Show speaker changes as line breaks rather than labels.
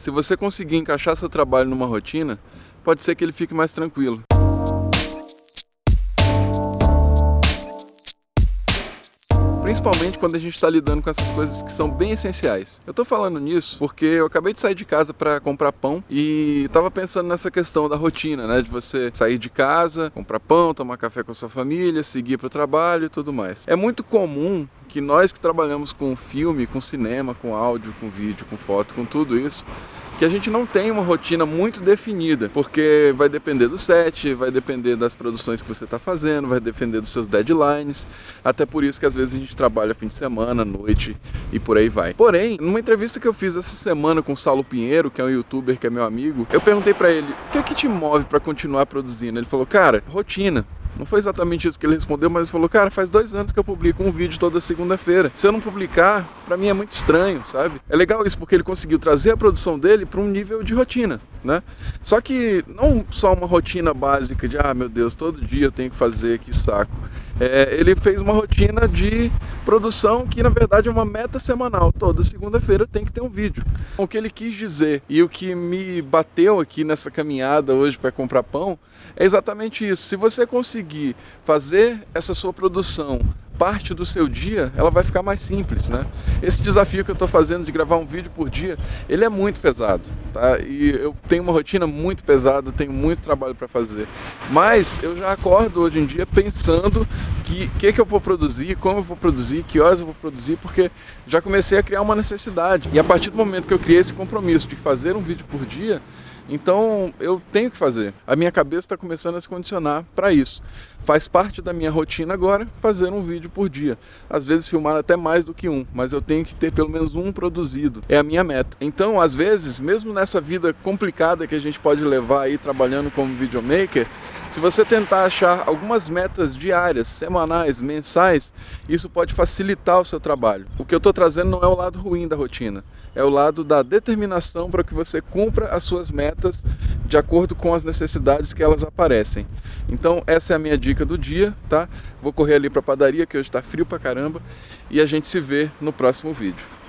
Se você conseguir encaixar seu trabalho numa rotina, pode ser que ele fique mais tranquilo. Principalmente quando a gente está lidando com essas coisas que são bem essenciais. Eu estou falando nisso porque eu acabei de sair de casa para comprar pão e estava pensando nessa questão da rotina, né, de você sair de casa, comprar pão, tomar café com a sua família, seguir para o trabalho e tudo mais. É muito comum que nós que trabalhamos com filme, com cinema, com áudio, com vídeo, com foto, com tudo isso, que a gente não tem uma rotina muito definida, porque vai depender do set, vai depender das produções que você está fazendo, vai depender dos seus deadlines, até por isso que às vezes a gente trabalha fim de semana, noite e por aí vai. Porém, numa entrevista que eu fiz essa semana com o Saulo Pinheiro, que é um youtuber que é meu amigo, eu perguntei para ele: "O que é que te move para continuar produzindo?" Ele falou: "Cara, rotina. Não foi exatamente isso que ele respondeu, mas ele falou: Cara, faz dois anos que eu publico um vídeo toda segunda-feira. Se eu não publicar, para mim é muito estranho, sabe? É legal isso porque ele conseguiu trazer a produção dele para um nível de rotina, né? Só que não só uma rotina básica de, ah, meu Deus, todo dia eu tenho que fazer, que saco. É, ele fez uma rotina de produção que na verdade é uma meta semanal. Toda segunda-feira tem que ter um vídeo. O que ele quis dizer e o que me bateu aqui nessa caminhada hoje para comprar pão é exatamente isso. Se você conseguir fazer essa sua produção parte do seu dia, ela vai ficar mais simples, né? Esse desafio que eu estou fazendo de gravar um vídeo por dia, ele é muito pesado, tá? E eu tenho uma rotina muito pesada, tenho muito trabalho para fazer. Mas eu já acordo hoje em dia pensando que que que eu vou produzir, como eu vou produzir, que horas eu vou produzir, porque já comecei a criar uma necessidade. E a partir do momento que eu criei esse compromisso de fazer um vídeo por dia, então eu tenho que fazer. A minha cabeça está começando a se condicionar para isso. Faz parte da minha rotina agora fazer um vídeo por dia. Às vezes filmar até mais do que um, mas eu tenho que ter pelo menos um produzido. É a minha meta. Então, às vezes, mesmo nessa vida complicada que a gente pode levar aí trabalhando como videomaker, se você tentar achar algumas metas diárias, semanais, mensais, isso pode facilitar o seu trabalho. O que eu estou trazendo não é o lado ruim da rotina, é o lado da determinação para que você cumpra as suas de acordo com as necessidades que elas aparecem. Então, essa é a minha dica do dia, tá? Vou correr ali para a padaria que hoje está frio pra caramba e a gente se vê no próximo vídeo.